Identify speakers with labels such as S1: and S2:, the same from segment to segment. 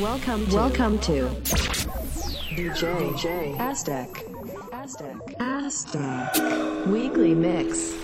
S1: Welcome to, welcome to DJ DJ Aztec Aztec Aztec Weekly Mix.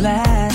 S2: it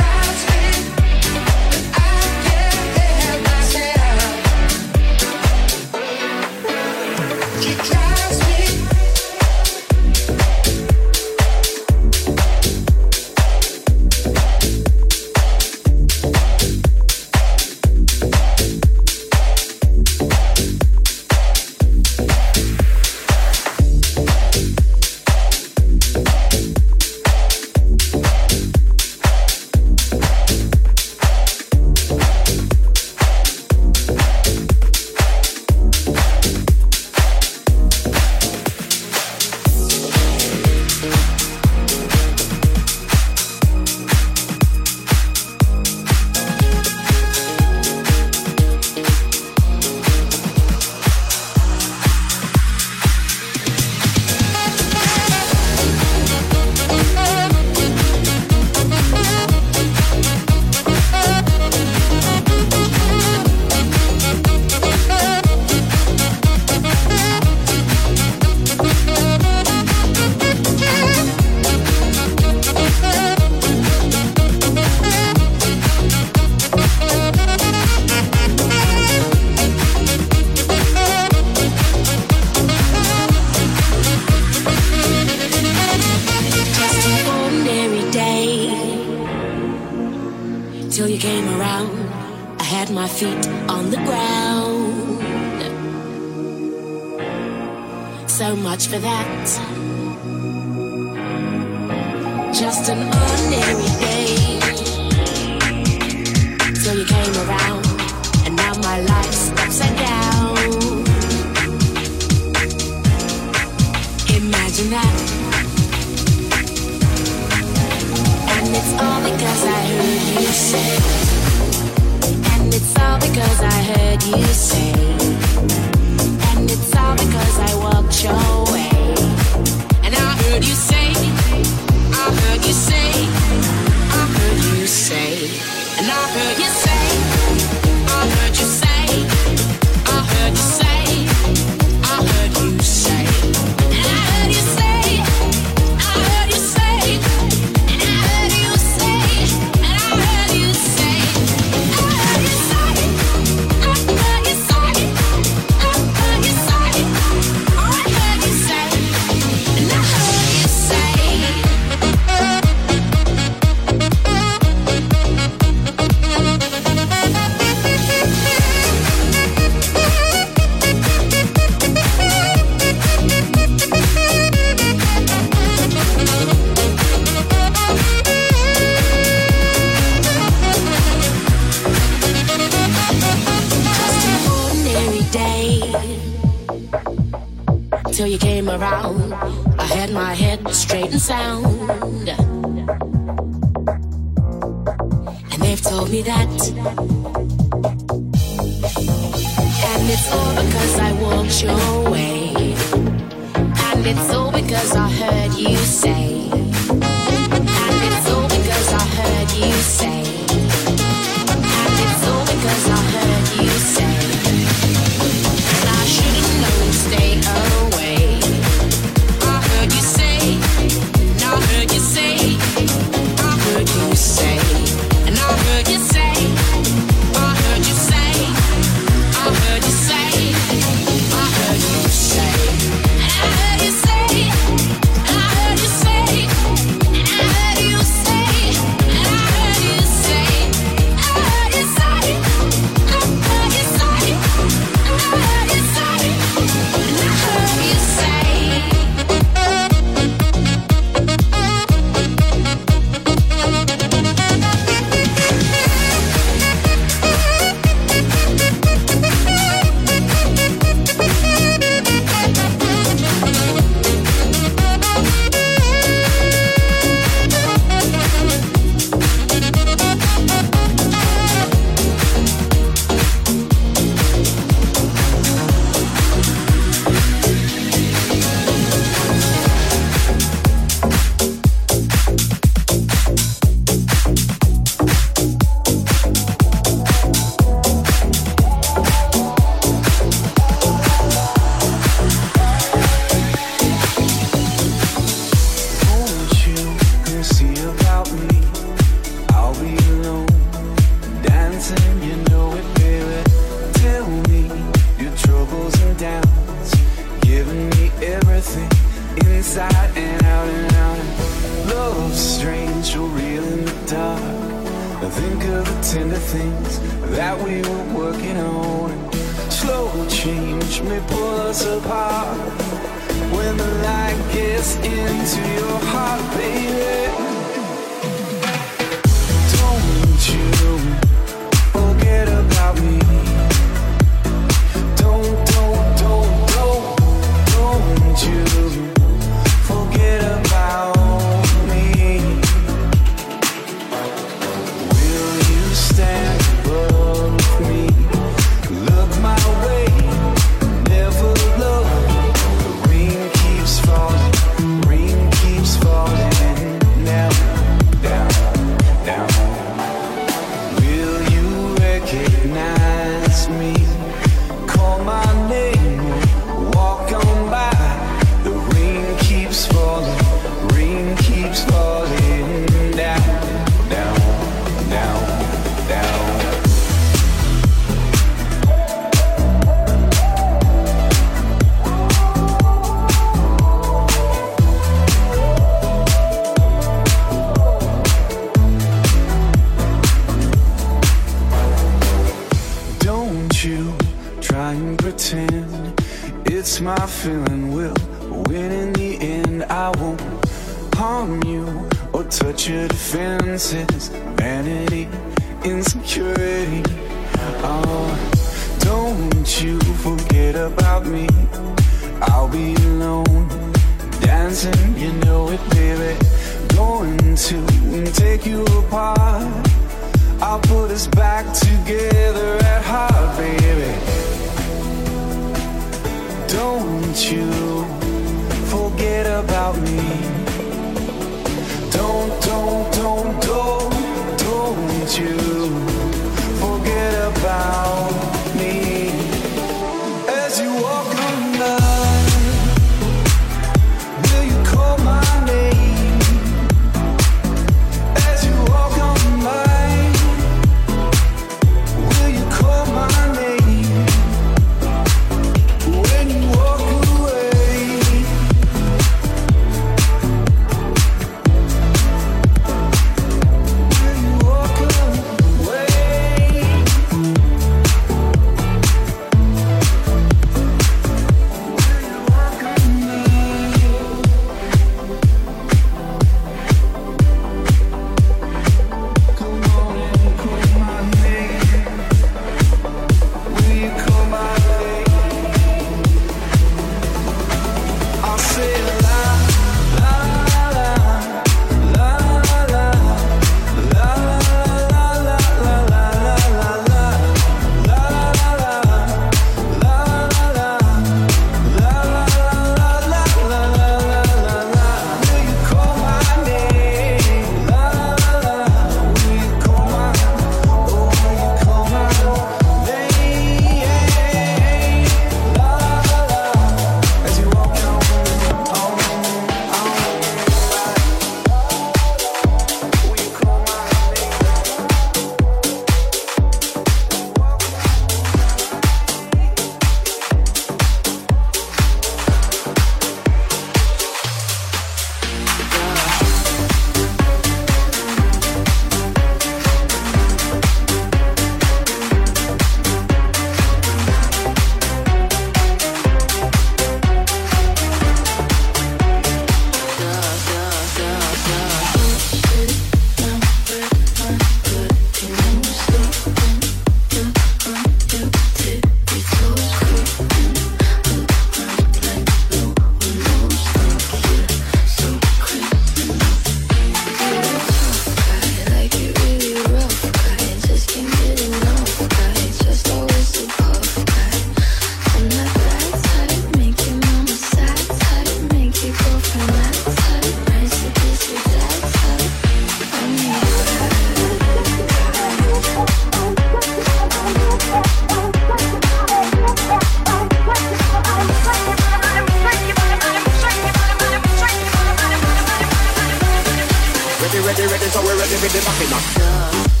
S3: Ready, ready, so we're ready for the back in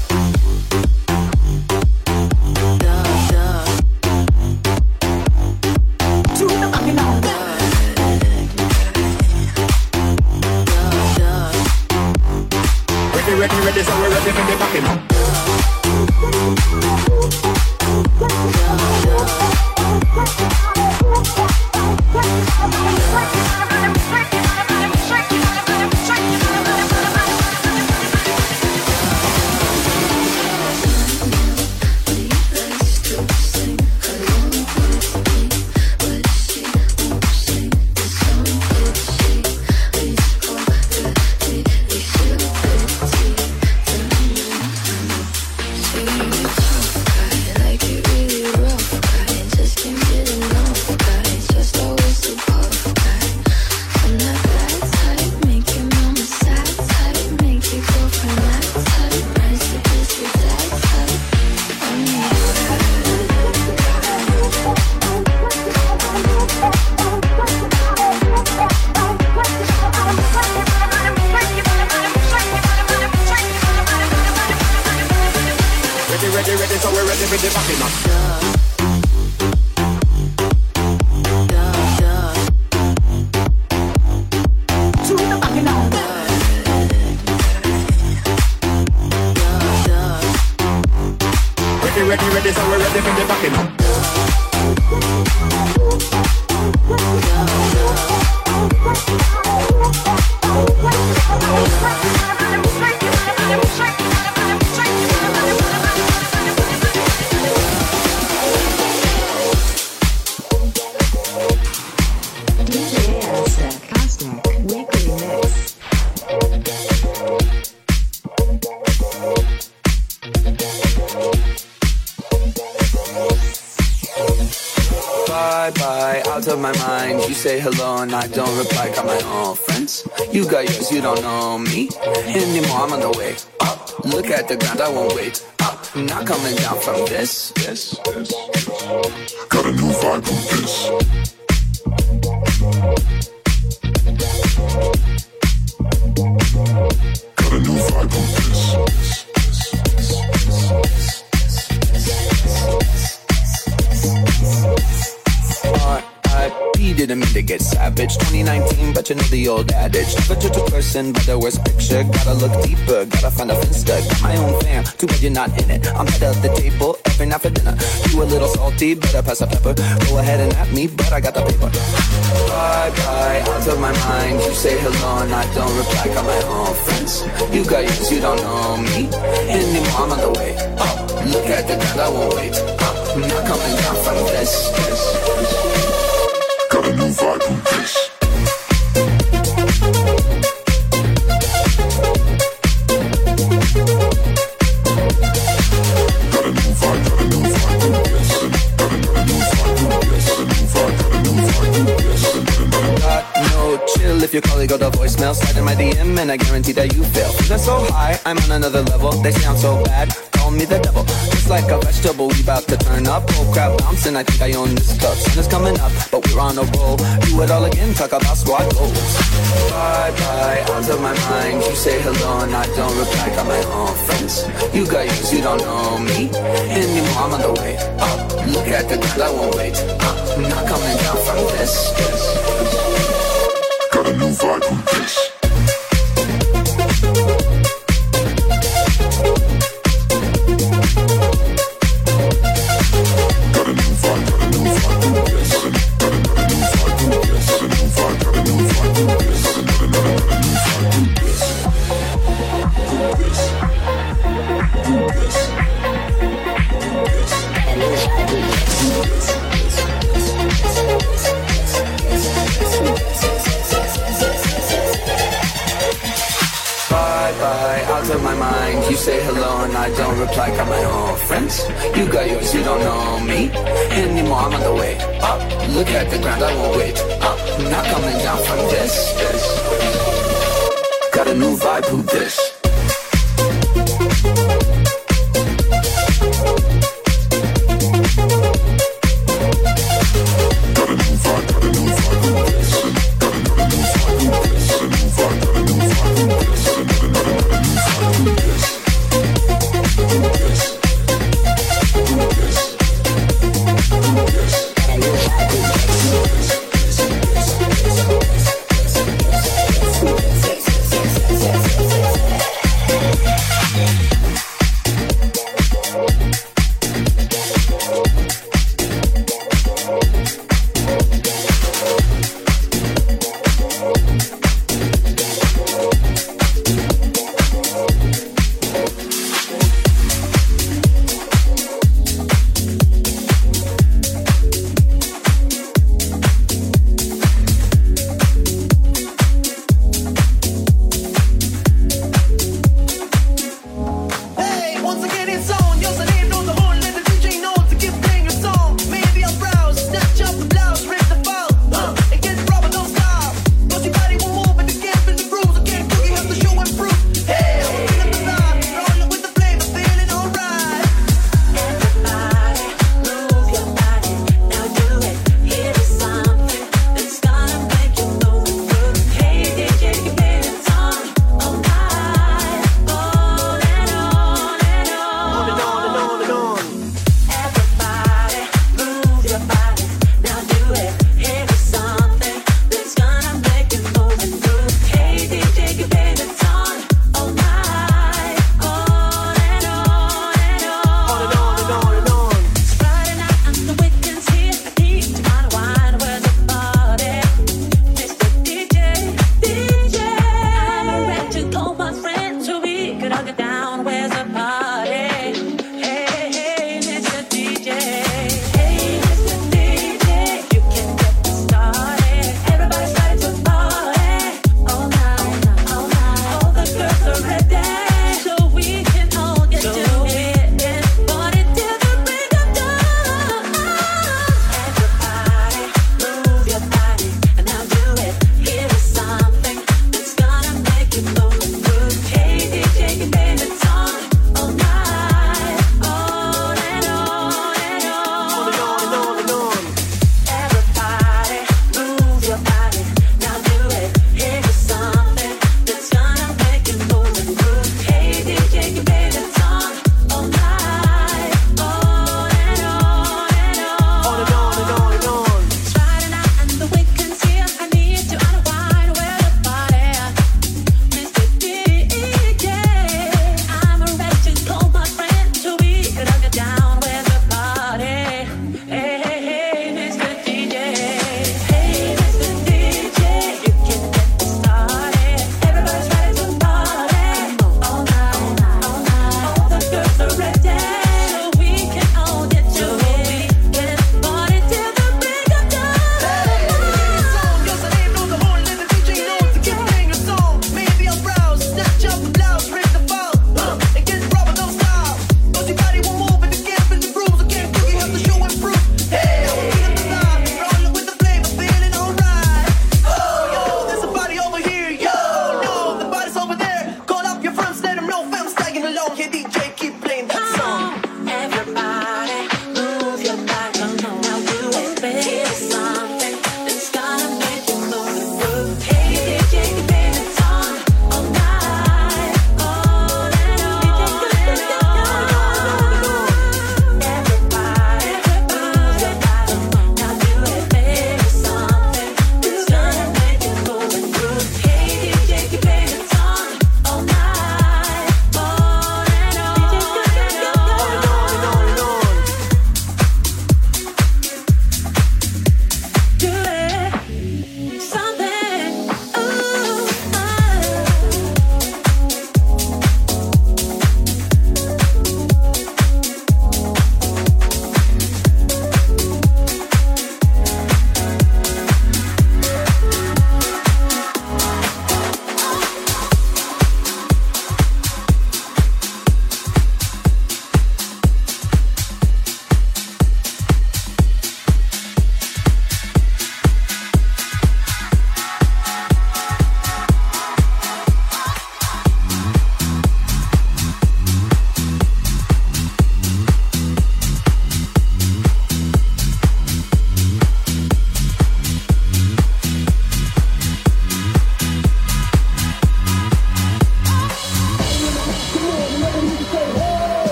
S4: say hello and I don't reply. Got my own friends. You got yours, you don't know me anymore. I'm on the way up. Look at the ground, I won't wait up. Not coming down from this.
S5: Got a new vibe from this.
S4: But you know the old adage. Never judge a person by the worst picture. Gotta look deeper, gotta find a finsta. Got my own fam, too bad you're not in it. I'm head of the table every night for dinner. You a little salty, better pass the pepper. Go ahead and at me, but I got the paper. Bye bye, out of my mind. You say hello and I don't reply. Got my own friends. You got yours, you don't know me anymore. I'm on the way up. Look at the ground, I won't wait oh, up. Not coming down from this. this.
S5: Got a new vibe from this.
S4: Voicemail. Slide in my DM and I guarantee that you fail. Feeling so high, I'm on another level. They sound so bad, call me the devil. It's like a vegetable, we about to turn up. Oh crap, bouncing, I think I own this club. Sun is coming up, but we're on a roll. Do it all again, talk about squad goals. Bye bye, out of my mind. You say hello and I don't reply. Got my own friends. You got yours, you don't know me anymore. I'm on the way up. Look at the ground, I won't wait I'm Not coming down from this. this. Got a new vibe
S5: from this.